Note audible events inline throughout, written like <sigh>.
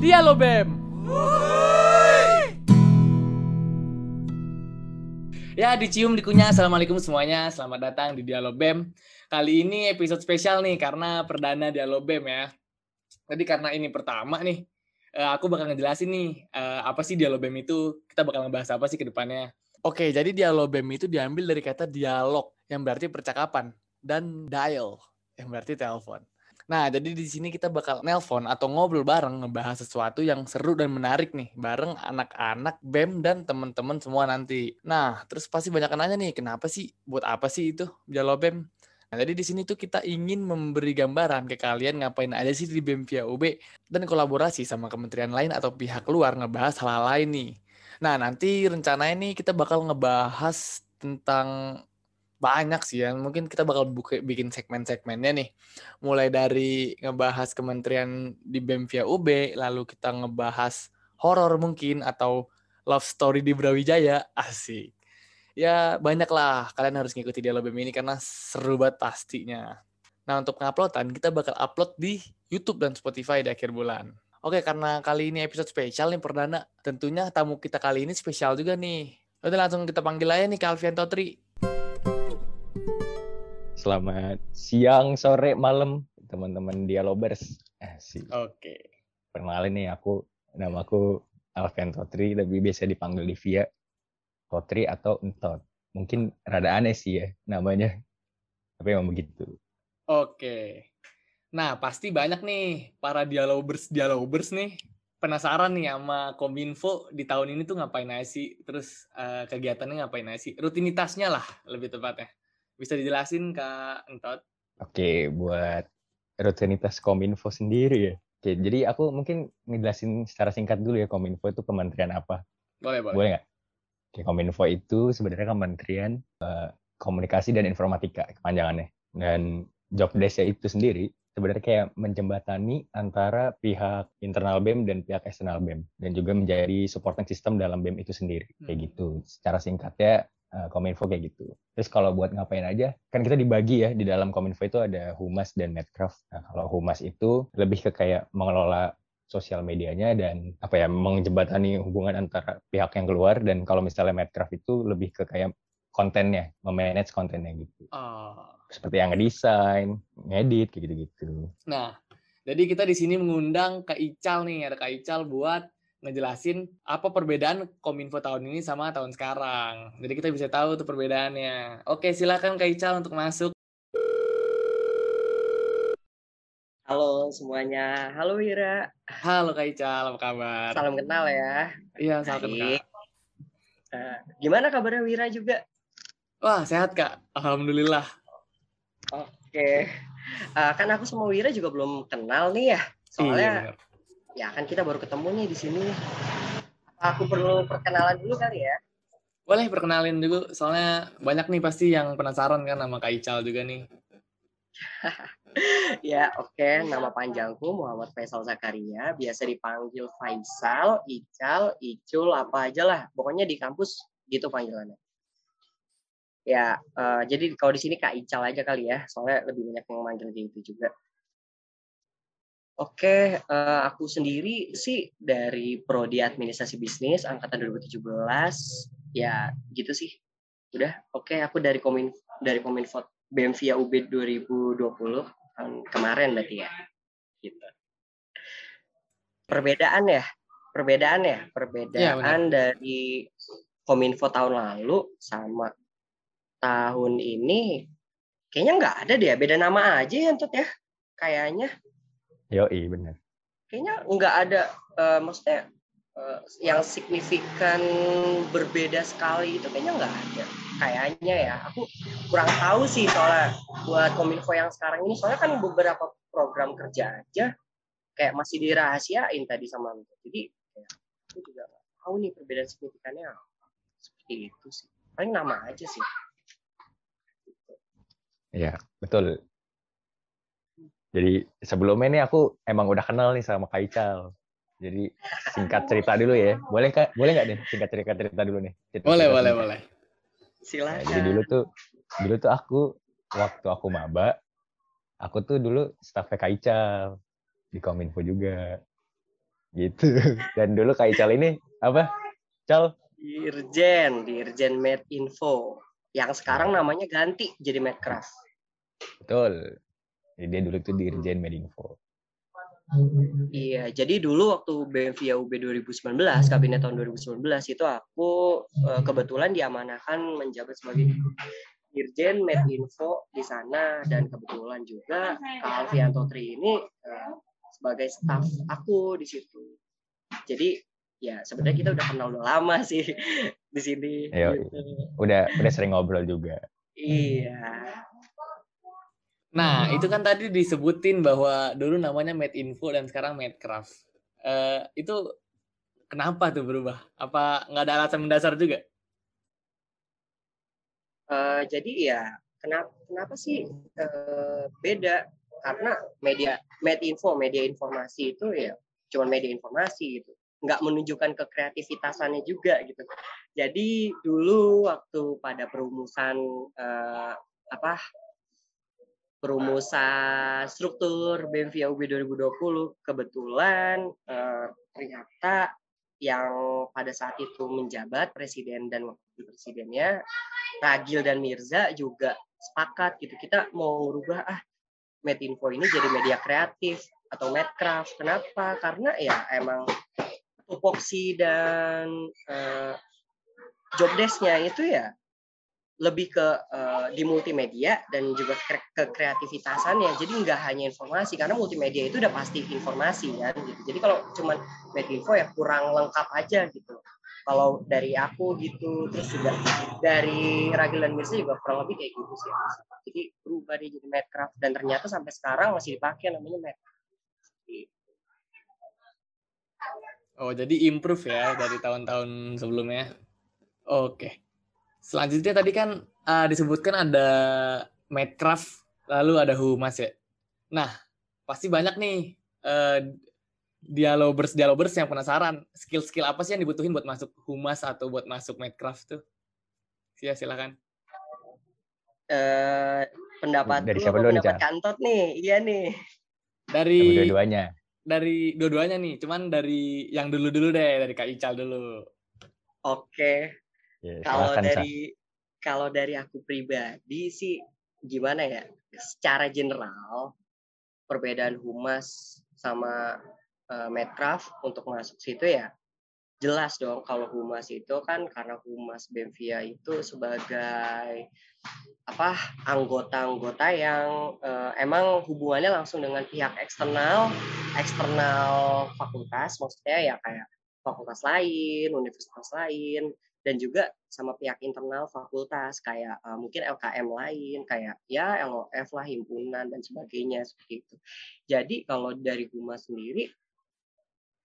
Dialog BEM. Ya, dicium dikunyah. Assalamualaikum semuanya. Selamat datang di Dialog BEM. Kali ini episode spesial nih karena perdana Dialog BEM ya. Jadi karena ini pertama nih, eh, aku bakal ngejelasin nih eh, apa sih Dialog BEM itu. Kita bakal ngebahas apa sih ke depannya. Oke, jadi Dialog BEM itu diambil dari kata dialog yang berarti percakapan dan dial yang berarti telepon. Nah, jadi di sini kita bakal nelpon atau ngobrol bareng ngebahas sesuatu yang seru dan menarik nih bareng anak-anak BEM dan teman-teman semua nanti. Nah, terus pasti banyak nanya nih, kenapa sih buat apa sih itu Dialog BEM? Nah, jadi di sini tuh kita ingin memberi gambaran ke kalian ngapain aja sih di BEM via UB dan kolaborasi sama kementerian lain atau pihak luar ngebahas hal-hal lain nih. Nah, nanti rencananya nih kita bakal ngebahas tentang banyak sih ya. Mungkin kita bakal buka, bikin segmen-segmennya nih. Mulai dari ngebahas kementerian di BEM via UB, lalu kita ngebahas horor mungkin atau love story di Brawijaya. Asik. Ya banyak lah, kalian harus ngikuti dialog BEM ini karena seru banget pastinya. Nah untuk penguploadan kita bakal upload di YouTube dan Spotify di akhir bulan. Oke, karena kali ini episode spesial nih perdana, tentunya tamu kita kali ini spesial juga nih. Udah langsung kita panggil aja nih ke Alfian Totri. Selamat siang, sore, malam, teman-teman dialogers. Asik. Oke. Perkenalin nih, aku nama aku Alfian Totri, tapi biasa dipanggil Divia. Totri atau Entot. Mungkin rada aneh sih ya namanya. Tapi emang begitu. Oke. Nah, pasti banyak nih para dialogers dialogers nih penasaran nih sama Kominfo di tahun ini tuh ngapain aja sih? Terus eh, kegiatannya ngapain aja sih? Rutinitasnya lah lebih tepatnya. Bisa dijelasin Kak Entot? Oke, buat rutinitas Kominfo sendiri ya. Oke, jadi aku mungkin ngejelasin secara singkat dulu ya Kominfo itu kementerian apa. Boleh, boleh. Boleh nggak? Oke, Kominfo itu sebenarnya Kementerian eh, Komunikasi dan Informatika kepanjangannya. Dan job desk itu sendiri sebenarnya kayak menjembatani antara pihak internal BEM dan pihak eksternal BEM dan juga menjadi supporting system dalam BEM itu sendiri kayak Hmm. gitu. Secara singkatnya Kominfo kayak gitu. Terus kalau buat ngapain aja, kan kita dibagi ya di dalam Kominfo itu ada Humas dan Medcraft. Nah, kalau Humas itu lebih ke kayak mengelola sosial medianya dan apa ya menjembatani hubungan antara pihak yang keluar dan kalau misalnya Medcraft itu lebih ke kayak kontennya, memanage kontennya gitu. Oh. Seperti yang ngedesain, ngedit kayak gitu-gitu. Nah, jadi kita di sini mengundang Kak Ical nih, ada Kak Ical buat ngejelasin apa perbedaan Kominfo tahun ini sama tahun sekarang. Jadi kita bisa tahu tuh perbedaannya. Oke, silakan Kak Ical untuk masuk. Halo semuanya, halo Wira, Halo Kak Ical, apa kabar? salam kenal ya. Iya, salam. Kak. Eh, gimana kabarnya Wira juga? Wah, sehat Kak. Alhamdulillah. Oke, Eh, kan aku sama Wira juga belum kenal nih ya. Iya, Soalnya benar. Ya kan kita baru ketemu nih di sini. Apa Aku perlu perkenalan dulu kali ya. Boleh perkenalin dulu, soalnya banyak nih pasti yang penasaran kan sama Kak Ical juga nih. <laughs> Ya oke, nama panjangku Muhammad Faisal Zakaria, biasa dipanggil Faisal, Ical, Icul, apa aja lah. Pokoknya di kampus gitu panggilannya. Ya, eh, jadi kalau di sini Kak Ical aja kali ya, soalnya lebih banyak yang manggil gitu juga. Oke, eh, aku sendiri sih dari Prodi Administrasi Bisnis angkatan 2017. Ya, gitu sih. Udah, oke aku dari Komin dari Kominfo BEM via UB 2020 tahun kemarin berarti ya. Gitu. Perbedaan ya, perbedaan ya, perbedaan dari Kominfo tahun lalu sama tahun ini kayaknya nggak ada deh, beda nama aja ya ya. Kayaknya Yoi, bener. kayaknya nggak ada eh, maksudnya eh, yang signifikan berbeda sekali itu kayaknya nggak ada kayaknya ya aku kurang tahu sih soalnya buat kominfo yang sekarang ini soalnya kan beberapa program kerja aja kayak masih dirahasiain tadi sama Miko. jadi ya, aku juga nggak tahu nih perbedaan signifikannya apa. seperti itu sih paling nama aja sih Iya, betul. Jadi sebelumnya nih aku emang udah kenal nih sama Kak Ical. Jadi singkat cerita dulu ya. Boleh kak? Boleh nggak nih singkat cerita cerita dulu nih? Cerita- Boleh, cerita boleh, boleh. Nah, silakan jadi dulu tuh dulu tuh aku waktu aku maba, aku tuh dulu staff Kak Ical di Kominfo juga. gitu. <laughs> Dan dulu Kak Ical ini apa? Cal? Dirjen, Dirjen Med Info. Yang sekarang namanya ganti jadi Medcraft. Betul. Jadi dia dulu tuh Dirjen Medinfo. Iya, jadi dulu waktu BMVIA UB 2019, kabinet tahun 2019 itu aku uh, kebetulan diamanahkan menjabat sebagai Dirjen Medinfo di sana dan kebetulan juga Kak Alfianto Tri ini uh, sebagai staf aku di situ. Jadi ya sebenarnya kita udah kenal udah lama sih <laughs> di sini. Ayo, gitu. Udah udah sering ngobrol juga. Iya. Nah, itu kan tadi disebutin bahwa dulu namanya Made Info dan sekarang Madecraft. Uh, itu kenapa tuh berubah? Apa nggak ada alasan mendasar juga? Uh, jadi ya kenapa kenapa sih uh, beda? Karena media Made Info, media informasi itu ya cuma media informasi gitu nggak menunjukkan kekreativitasannya juga gitu. Jadi dulu waktu pada perumusan uh, apa perumusan struktur BMVA UB 2020 kebetulan eh, ternyata yang pada saat itu menjabat presiden dan wakil presidennya Ragil dan Mirza juga sepakat gitu. Kita mau merubah ah Medinfo ini jadi media kreatif atau Medcraft kenapa? Karena ya emang tupoksi dan uh, job desknya itu ya lebih ke uh, di multimedia dan juga ke, ke kreativitasannya. Jadi nggak hanya informasi karena multimedia itu udah pasti informasi kan gitu. Jadi kalau cuman info ya kurang lengkap aja gitu. Kalau dari aku gitu, terus juga dari Ragil dan Mirza juga kurang lebih kayak gitu sih. Jadi berubah dia jadi Madcraft dan ternyata sampai sekarang masih dipakai namanya Madcraft. Oh, jadi improve ya dari tahun-tahun sebelumnya. Oke. Okay. Selanjutnya tadi kan uh, disebutkan ada Madcraft, lalu ada Humas ya. Nah, pasti banyak nih uh, dialogers dialogers yang penasaran skill-skill apa sih yang dibutuhin buat masuk Humas atau buat masuk Madcraft tuh? Sia silakan. Uh, pendapat dari siapa dulu pendapat kantor nih, iya nih. Dari dua-duanya. Dari dua-duanya nih, cuman dari yang dulu-dulu deh, dari Kak Ical dulu. Oke, Ya, kalau dari kalau dari aku pribadi sih gimana ya? Secara general perbedaan humas sama uh, Medcraft untuk masuk situ ya jelas dong kalau humas itu kan karena humas Bemvia itu sebagai apa anggota-anggota yang uh, emang hubungannya langsung dengan pihak eksternal eksternal fakultas maksudnya ya kayak fakultas lain universitas lain dan juga sama pihak internal fakultas kayak uh, mungkin LKM lain kayak ya LOF lah himpunan dan sebagainya seperti itu. Jadi kalau dari humas sendiri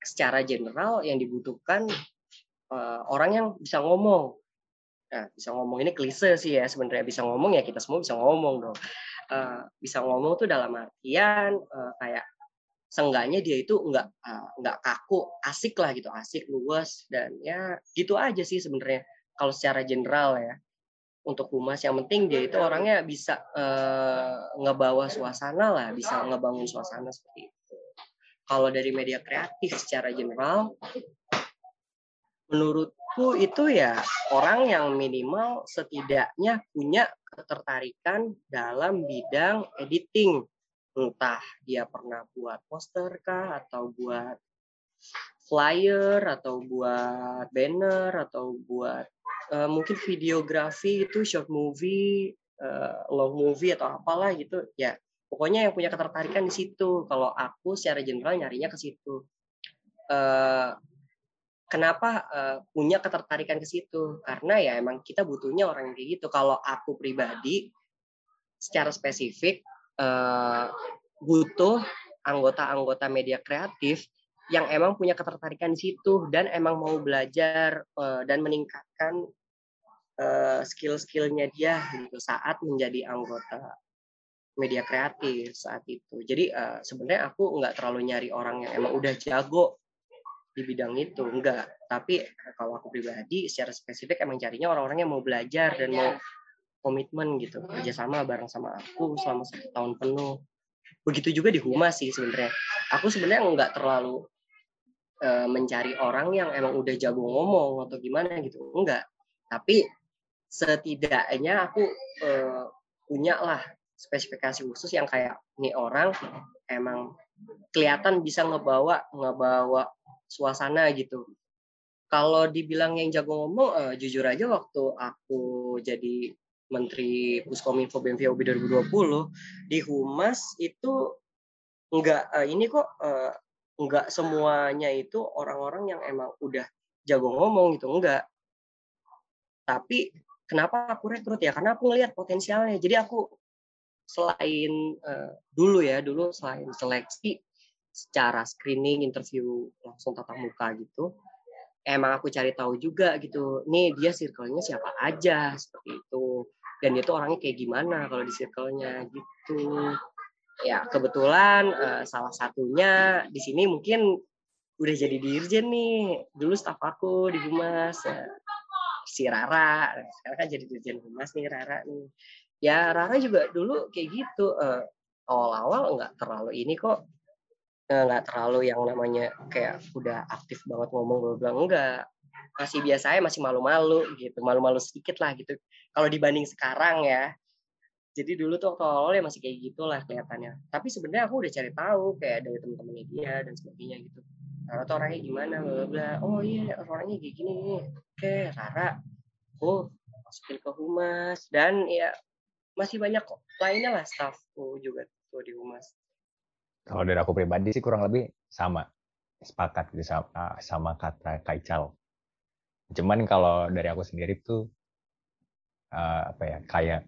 secara general yang dibutuhkan uh, orang yang bisa ngomong. Nah, bisa ngomong ini klise sih ya sebenarnya bisa ngomong ya kita semua bisa ngomong dong. Uh, bisa ngomong tuh dalam artian uh, kayak seenggaknya dia itu nggak uh, nggak kaku asik lah gitu asik luas dan ya gitu aja sih sebenarnya kalau secara general ya. Untuk humas yang penting dia itu orangnya bisa uh, ngebawa suasana lah bisa ngebangun suasana seperti itu. Kalau dari media kreatif secara general menurutku itu ya orang yang minimal setidaknya punya ketertarikan dalam bidang editing entah dia pernah buat poster kah atau buat flyer atau buat banner atau buat uh, mungkin videografi itu short movie uh, long movie atau apalah gitu. Ya pokoknya yang punya ketertarikan di situ. Kalau aku secara general nyarinya ke situ. Uh, kenapa uh, punya ketertarikan ke situ? Karena ya emang kita butuhnya orang yang kayak gitu. Kalau aku pribadi secara spesifik uh, butuh anggota-anggota media kreatif yang emang punya ketertarikan di situ dan emang mau belajar uh, dan meningkatkan uh, skill-skillnya dia gitu saat menjadi anggota media kreatif saat itu. Jadi uh, sebenarnya aku nggak terlalu nyari orang yang emang udah jago di bidang itu, enggak. Tapi kalau aku pribadi secara spesifik emang carinya orang-orang yang mau belajar dan mau komitmen gitu. Kerjasama bareng sama aku selama satu tahun penuh. Begitu juga di humas sih sebenarnya. Aku sebenarnya nggak terlalu uh, mencari orang yang emang udah jago ngomong atau gimana gitu. Enggak tapi setidaknya aku uh, punya lah spesifikasi khusus yang kayak nih orang emang kelihatan bisa ngebawa ngebawa suasana gitu. Kalau dibilang yang jago ngomong uh, jujur aja waktu aku jadi Menteri Puskominfo BMVOB 2020 di Humas itu enggak uh, ini kok uh, enggak semuanya itu orang-orang yang emang udah jago ngomong gitu enggak tapi kenapa aku rekrut ya? Karena aku ngelihat potensialnya. Jadi aku selain uh, dulu ya dulu selain seleksi secara screening interview langsung tatap muka gitu emang aku cari tahu juga gitu nih dia circle-nya siapa aja? Seperti itu. Dan itu orangnya kayak gimana kalau di circle-nya gitu. Ya kebetulan uh, salah satunya di sini mungkin udah jadi dirjen nih. Dulu staf aku di humas ya. si Rara. Sekarang kan jadi dirjen humas nih Rara nih. Ya Rara juga dulu kayak gitu uh, awal-awal nggak terlalu ini kok nggak uh, terlalu yang namanya kayak udah aktif banget ngomong gue bilang enggak masih biasa masih malu-malu gitu. Malu-malu sedikit lah gitu. Kalau dibanding sekarang ya jadi dulu tuh waktu awal ya masih kayak gitulah kelihatannya. Tapi sebenarnya aku udah cari tahu kayak dari teman-temannya dia dan sebagainya gitu. Rara tuh orangnya gimana bla bla oh iya orangnya kayak gini nih. Oke Rara oh masukin ke humas. Dan ya masih banyak kok. Lainnya lah staffku juga tuh di humas. Kalau dari aku pribadi sih kurang lebih sama, sepakat gitu sama, sama kata Kaical. Cuman kalau dari aku sendiri tuh uh, apa ya kayak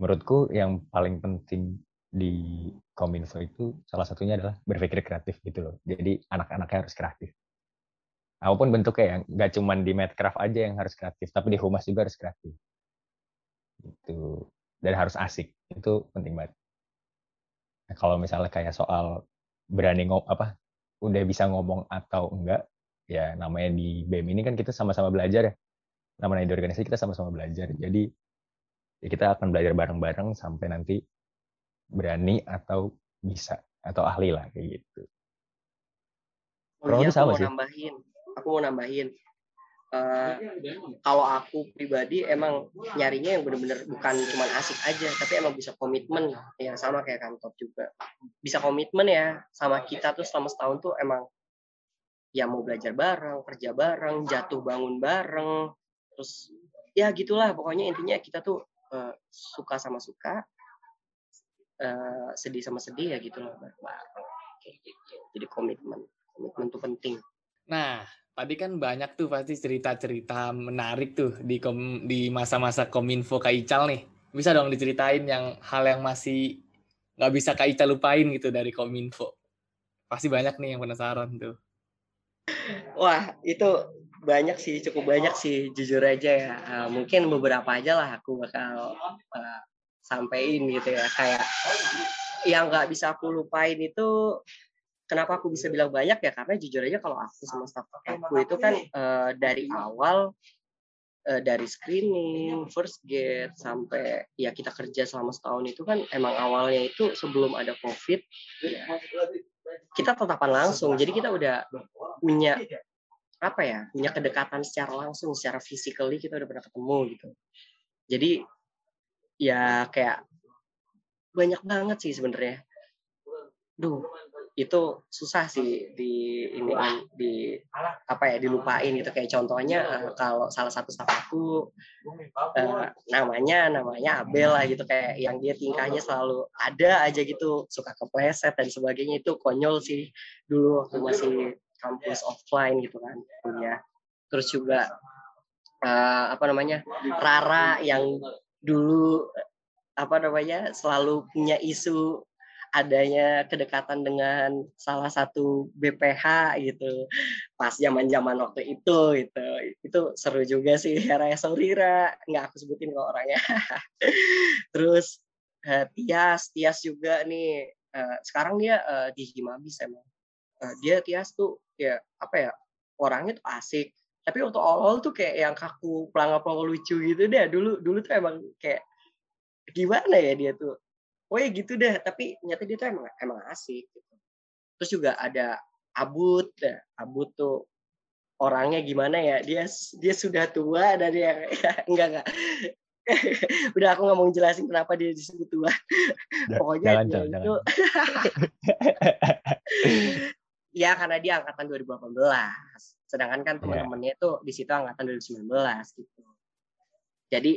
menurutku yang paling penting di Kominfo itu salah satunya adalah berpikir kreatif gitu loh. Jadi anak-anaknya harus kreatif. Apa pun bentuknya ya, nggak cuma di Medcraft aja yang harus kreatif, tapi di Humas juga harus kreatif. Gitu dan harus asik itu penting banget kalau misalnya kayak soal berani ngom apa udah bisa ngomong atau enggak ya namanya di BEM ini kan kita sama-sama belajar ya namanya di organisasi kita sama-sama belajar jadi ya kita akan belajar bareng-bareng sampai nanti berani atau bisa atau ahli lah kayak gitu. Oh, iya, aku mau sih. nambahin, aku mau nambahin uh, kalau aku pribadi emang nyarinya yang bener-bener bukan cuma asik aja tapi emang bisa komitmen ya sama kayak kantor juga. Bisa komitmen ya sama kita tuh selama setahun tuh emang ya mau belajar bareng kerja bareng jatuh bangun bareng terus ya gitulah. Pokoknya intinya kita tuh uh, suka sama suka uh, sedih sama sedih ya gitulah kayak gitu. Jadi komitmen komitmen tuh penting. Nah tadi kan banyak tuh pasti cerita-cerita menarik tuh di kom di masa-masa kominfo Kak Ical nih. Bisa dong diceritain yang hal yang masih nggak bisa Kak Ical lupain gitu dari kominfo. Pasti banyak nih yang penasaran tuh. Wah, itu banyak sih, cukup banyak sih, jujur aja ya. Uh, mungkin beberapa aja lah aku bakal uh, sampein gitu ya. Kayak yang nggak bisa aku lupain itu kenapa aku bisa bilang banyak ya? Karena jujur aja kalau aku sama staff aku itu kan uh, dari awal uh, dari screening, first gate sampai ya kita kerja selama setahun itu kan emang awalnya itu sebelum ada covid kita tetapan langsung. Jadi kita udah punya apa ya? Punya kedekatan secara langsung secara physically kita udah pernah ketemu gitu. Jadi ya kayak banyak banget sih sebenarnya. Duh itu susah sih di ini di apa ya dilupain gitu. Kayak contohnya uh, kalau salah satu staff aku uh, namanya namanya Abel lah gitu. Kayak yang dia tingkahnya selalu ada aja gitu. Suka kepleset dan sebagainya. Itu konyol sih dulu waktu masih kampus offline gitu kan punya terus juga uh, apa namanya Rara yang dulu apa namanya selalu punya isu adanya kedekatan dengan salah satu BPH gitu. Pas zaman zaman waktu itu gitu. Itu seru juga sih <laughs> Raya Saurira nggak aku sebutin kok orangnya. <laughs> Terus uh, Tias. Tias juga nih. Uh, sekarang dia uh, di Himabis emang. Uh, dia Tias tuh ya apa ya orangnya tuh asik. Tapi waktu awal tuh kayak yang kaku pelangga-pelangga lucu gitu deh. Dulu dulu tuh emang kayak gimana ya dia tuh oh ya gitu deh tapi nyata dia tuh emang emang asik gitu terus juga ada Abut, ya. Abut tuh orangnya gimana ya? Dia dia sudah tua dan dia <laughs> ya, enggak enggak. <laughs> Udah aku nggak mau jelasin kenapa dia disebut tua. <laughs> Pokoknya jangan, dia jangan, itu ya karena dia angkatan 2018. Sedangkan kan Iya. teman-temannya itu di situ angkatan 2019 gitu. Jadi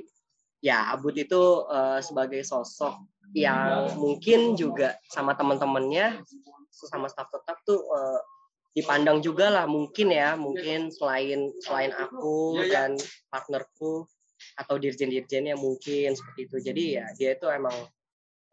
ya Abud itu eh, sebagai sosok yang mungkin juga sama teman-temannya sama staff tetap tuh eh, dipandang juga lah mungkin ya mungkin selain selain aku dan partnerku atau dirjen-dirjennya mungkin seperti itu. Jadi ya dia itu emang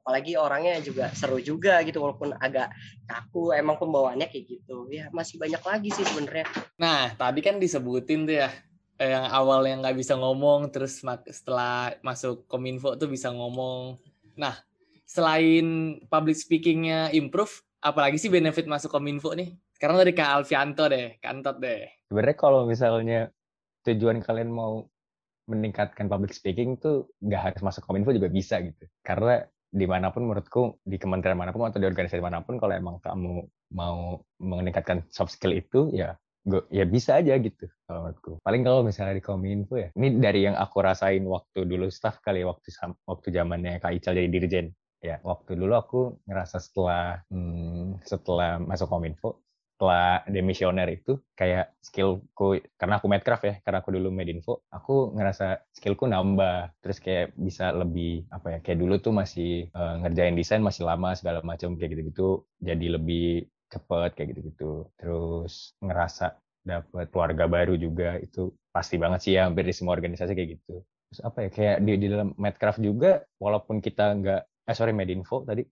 apalagi orangnya juga seru juga gitu walaupun agak kaku emang pembawaannya kayak gitu. Ya masih banyak lagi sih sebenarnya. Nah, tadi kan disebutin tuh ya, eh, yang awal yang nggak bisa ngomong, terus setelah masuk Kominfo tuh bisa ngomong. Nah, selain public speakingnya improve, apalagi sih benefit masuk Kominfo nih? Sekarang dari Kak Alfianto deh, Kantot deh. Sebenarnya kalau misalnya tujuan kalian mau meningkatkan public speaking tuh nggak harus masuk kominfo juga bisa gitu. Karena di mana pun menurutku di kementerian mana pun atau di organisasi mana pun kalau emang kamu mau meningkatkan soft skill itu ya go- ya bisa aja gitu kalau menurutku. Paling kalau misalnya di kominfo ya. Ini dari yang aku rasain waktu dulu staff kali ya, waktu waktu zamannya Kak Ical jadi dirjen. Ya, waktu dulu aku ngerasa setelah hmm, setelah masuk kominfo setelah demisioner itu kayak skillku karena aku medcraft ya karena aku dulu medinfo aku ngerasa skillku nambah terus kayak bisa lebih apa ya kayak dulu tuh masih eh, ngerjain desain masih lama segala macam kayak gitu-gitu jadi lebih cepet kayak gitu-gitu. Terus ngerasa dapat keluarga baru juga itu pasti banget sih ya hampir di semua organisasi kayak gitu. Terus apa ya kayak di, di dalam medcraft juga walaupun kita nggak eh sorry medinfo tadi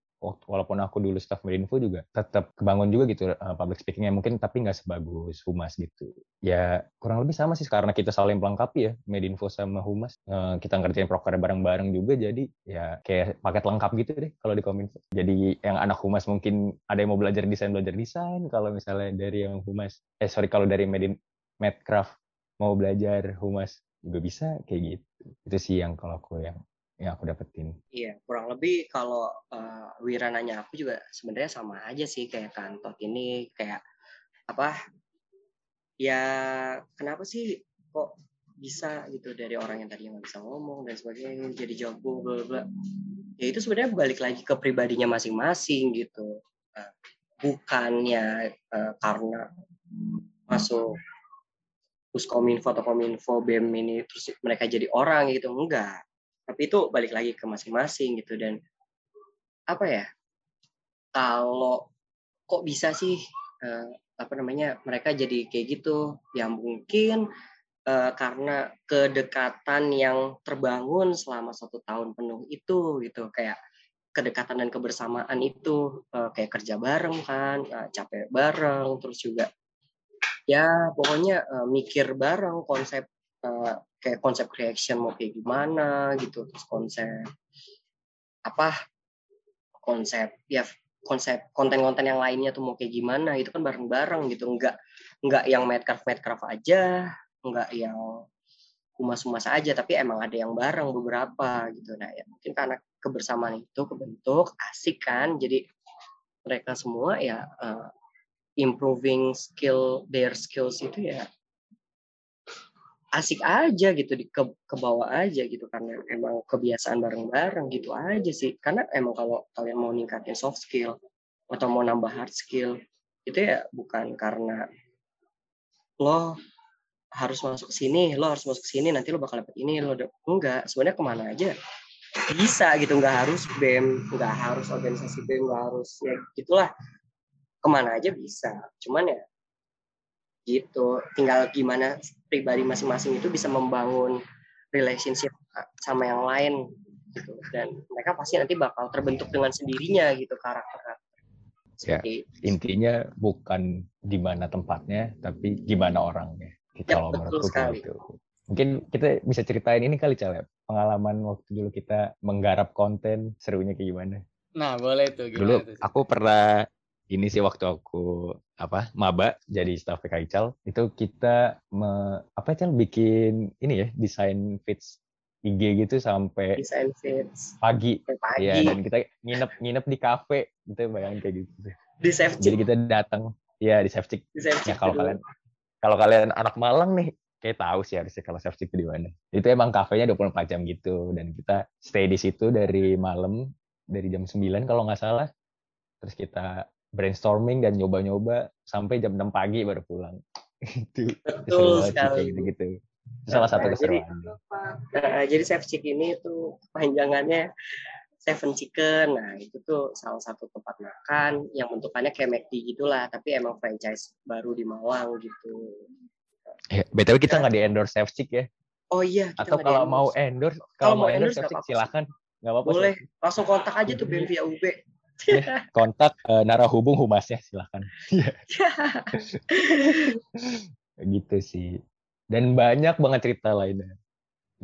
walaupun aku dulu staff Medinfo juga tetap kebangun juga gitu uh, public speakingnya. Mungkin tapi nggak sebagus Humas gitu. Ya kurang lebih sama sih karena kita saling melengkapi ya Medinfo sama Humas. Uh, kita ngerjain proker bareng-bareng juga jadi ya kayak paket lengkap gitu deh kalau di Kominfo. Jadi yang anak Humas mungkin ada yang mau belajar desain belajar desain. Kalau misalnya dari yang Humas eh sorry kalau dari Medin Medcraft mau belajar Humas juga bisa kayak gitu. Itu sih yang kalau aku yang yang aku dapetin Iya, kurang lebih kalau eh, Wira nanya aku juga sebenarnya sama aja sih kayak kantor ini kayak apa? Ya kenapa sih kok bisa gitu dari orang yang tadi nggak bisa ngomong dan sebagainya jadi jago bla bla. Ya itu sebenarnya balik lagi ke pribadinya masing-masing gitu. Eh, bukannya eh, karena masuk Puskominfo atau Kominfo BEM ini terus mereka jadi orang gitu enggak tapi itu balik lagi ke masing-masing gitu. Dan apa ya kalau kok bisa sih eh, apa namanya mereka jadi kayak gitu? Ya mungkin eh, karena kedekatan yang terbangun selama satu tahun penuh itu gitu. Kayak kedekatan dan kebersamaan itu eh, kayak kerja bareng kan eh, capek bareng terus juga ya pokoknya eh, mikir bareng konsep eh, kayak konsep creation mau kayak gimana gitu terus konsep apa konsep ya konsep konten-konten yang lainnya tuh mau kayak gimana itu kan bareng-bareng gitu. Nggak nggak yang medcraft medcraft aja nggak yang humas-humas aja tapi emang ada yang bareng beberapa gitu. Nah ya mungkin karena kebersamaan itu kebentuk asik kan? Jadi mereka semua ya eh, improving skill their skills itu ya asik aja gitu di ke, ke bawah aja gitu karena emang kebiasaan bareng-bareng gitu aja sih. Karena emang kalau kalian mau ningkatin soft skill atau mau nambah hard skill itu ya bukan karena lo harus masuk sini lo harus masuk sini nanti lo bakal dapet ini lo enggak. Sebenarnya ke mana aja bisa gitu nggak harus bem nggak harus organisasi bem nggak harus ya gitulah. Ke mana aja bisa cuman ya gitu. Tinggal gimana pribadi masing-masing itu bisa membangun relationship sama yang lain gitu dan mereka pasti nanti bakal terbentuk dengan sendirinya gitu karakter Ya, intinya bukan di mana tempatnya tapi gimana orangnya gitu Ya, kalau menurutku gitu mungkin kita bisa ceritain ini kali Caleb pengalaman waktu dulu kita menggarap konten serunya kayak gimana Nah, boleh tuh. dulu Gimana tuh? aku pernah ini sih waktu aku apa maba jadi staff PK Ical itu kita me, apa Cal bikin ini ya desain feeds IG gitu sampai desain fits pagi. Sampai ya pagi dan kita nginep nginep di kafe gitu bayangin kayak gitu di jadi kita datang. Iya di Sevcik Ya kalau dulu. kalian kalau kalian anak Malang nih kayak tahu sih harusnya kalau Sevcik itu di mana. Itu emang kafenya 24 jam gitu dan kita stay di situ dari malam dari jam 9 kalau nggak salah. Terus kita brainstorming dan nyoba-nyoba sampai jam 6 pagi baru pulang. itu itu Betul sekali. kayak gitu-gitu. Itu salah satu Nah, jadi- keseruan. Nah, jadi Sevcik ini tuh panjangannya Seven Chicken. Nah, itu tuh salah satu tempat makan yang bentukannya kayak McD gitulah, tapi emang franchise baru di Malang gitu. Eh, BTW kita nggak di endorse Sevcik ya. Oh iya, kita Atau kalau mau endorse, Kalau kalau mau endorse endorse apa-apa sih. silakan. Nggak apa-apa. sih. boleh langsung kontak aja tuh via UB. Kontak eh, narahubung humasnya silahkan <laughs> gitu sih dan banyak banget cerita lainnya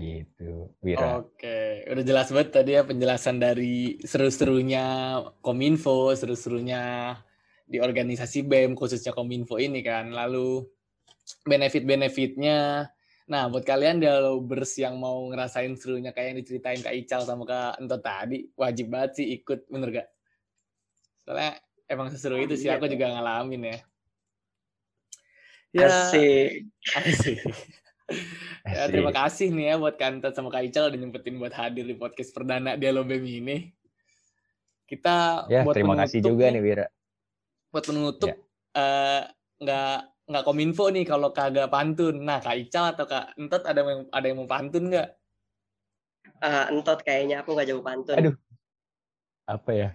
gitu Wira Oke, udah jelas banget tadi ya penjelasan dari seru-serunya Kominfo, seru-serunya di organisasi BEM khususnya Kominfo ini kan. Lalu benefit-benefitnya. Nah, buat kalian dialogers yang mau ngerasain serunya kayak yang diceritain Kak Ical sama Kak Entot tadi, wajib banget sih ikut, bener gak? Soalnya emang seseru itu sih, Iya aku juga ngalamin ya. Asik. asik. <laughs> Ya, terima kasih nih ya buat Kantot sama Kak Ical udah nyempetin buat hadir di podcast perdana Dialobem ini. Kita ya buat terima kasih penutup juga nih Wira Buat penutup Ya. eh, nggak nggak kominfo nih kalau kagak pantun. Nah Kak Ical atau Kak Entot ada yang ada yang mau pantun nggak? Eh, entot kayaknya aku nggak jauh pantun. Aduh. apa ya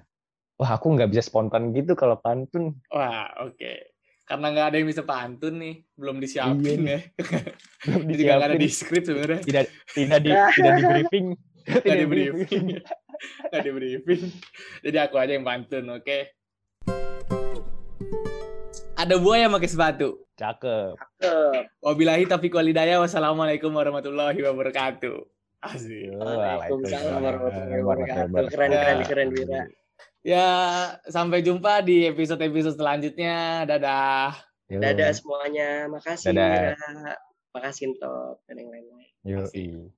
wah aku nggak bisa spontan gitu kalau pantun Wah oke. Karena nggak ada yang bisa pantun nih, belum disiapin Iya ya. <laughs> belum Ini juga nggak ada di disiapin skrip sebenarnya. tidak tidak di tidak di briefing <laughs> tidak di briefing. Nggak <laughs> di briefing. Jadi aku aja yang pantun, oke? Ada buaya pakai sepatu. cakep Eh, Wabillahi taufiq walhidayah. Wassalamualaikum warahmatullahi wabarakatuh. Asik. Yo, Waalaikumsalam warahmatullahi warahmatullahi wabarakatuh. Keren, keren, keren, Wira. Ya, sampai jumpa di episode-episode selanjutnya. Dadah. Yo, Dadah semuanya. Makasih Dadah. Makasih Entot dan yang lain-lain. yo.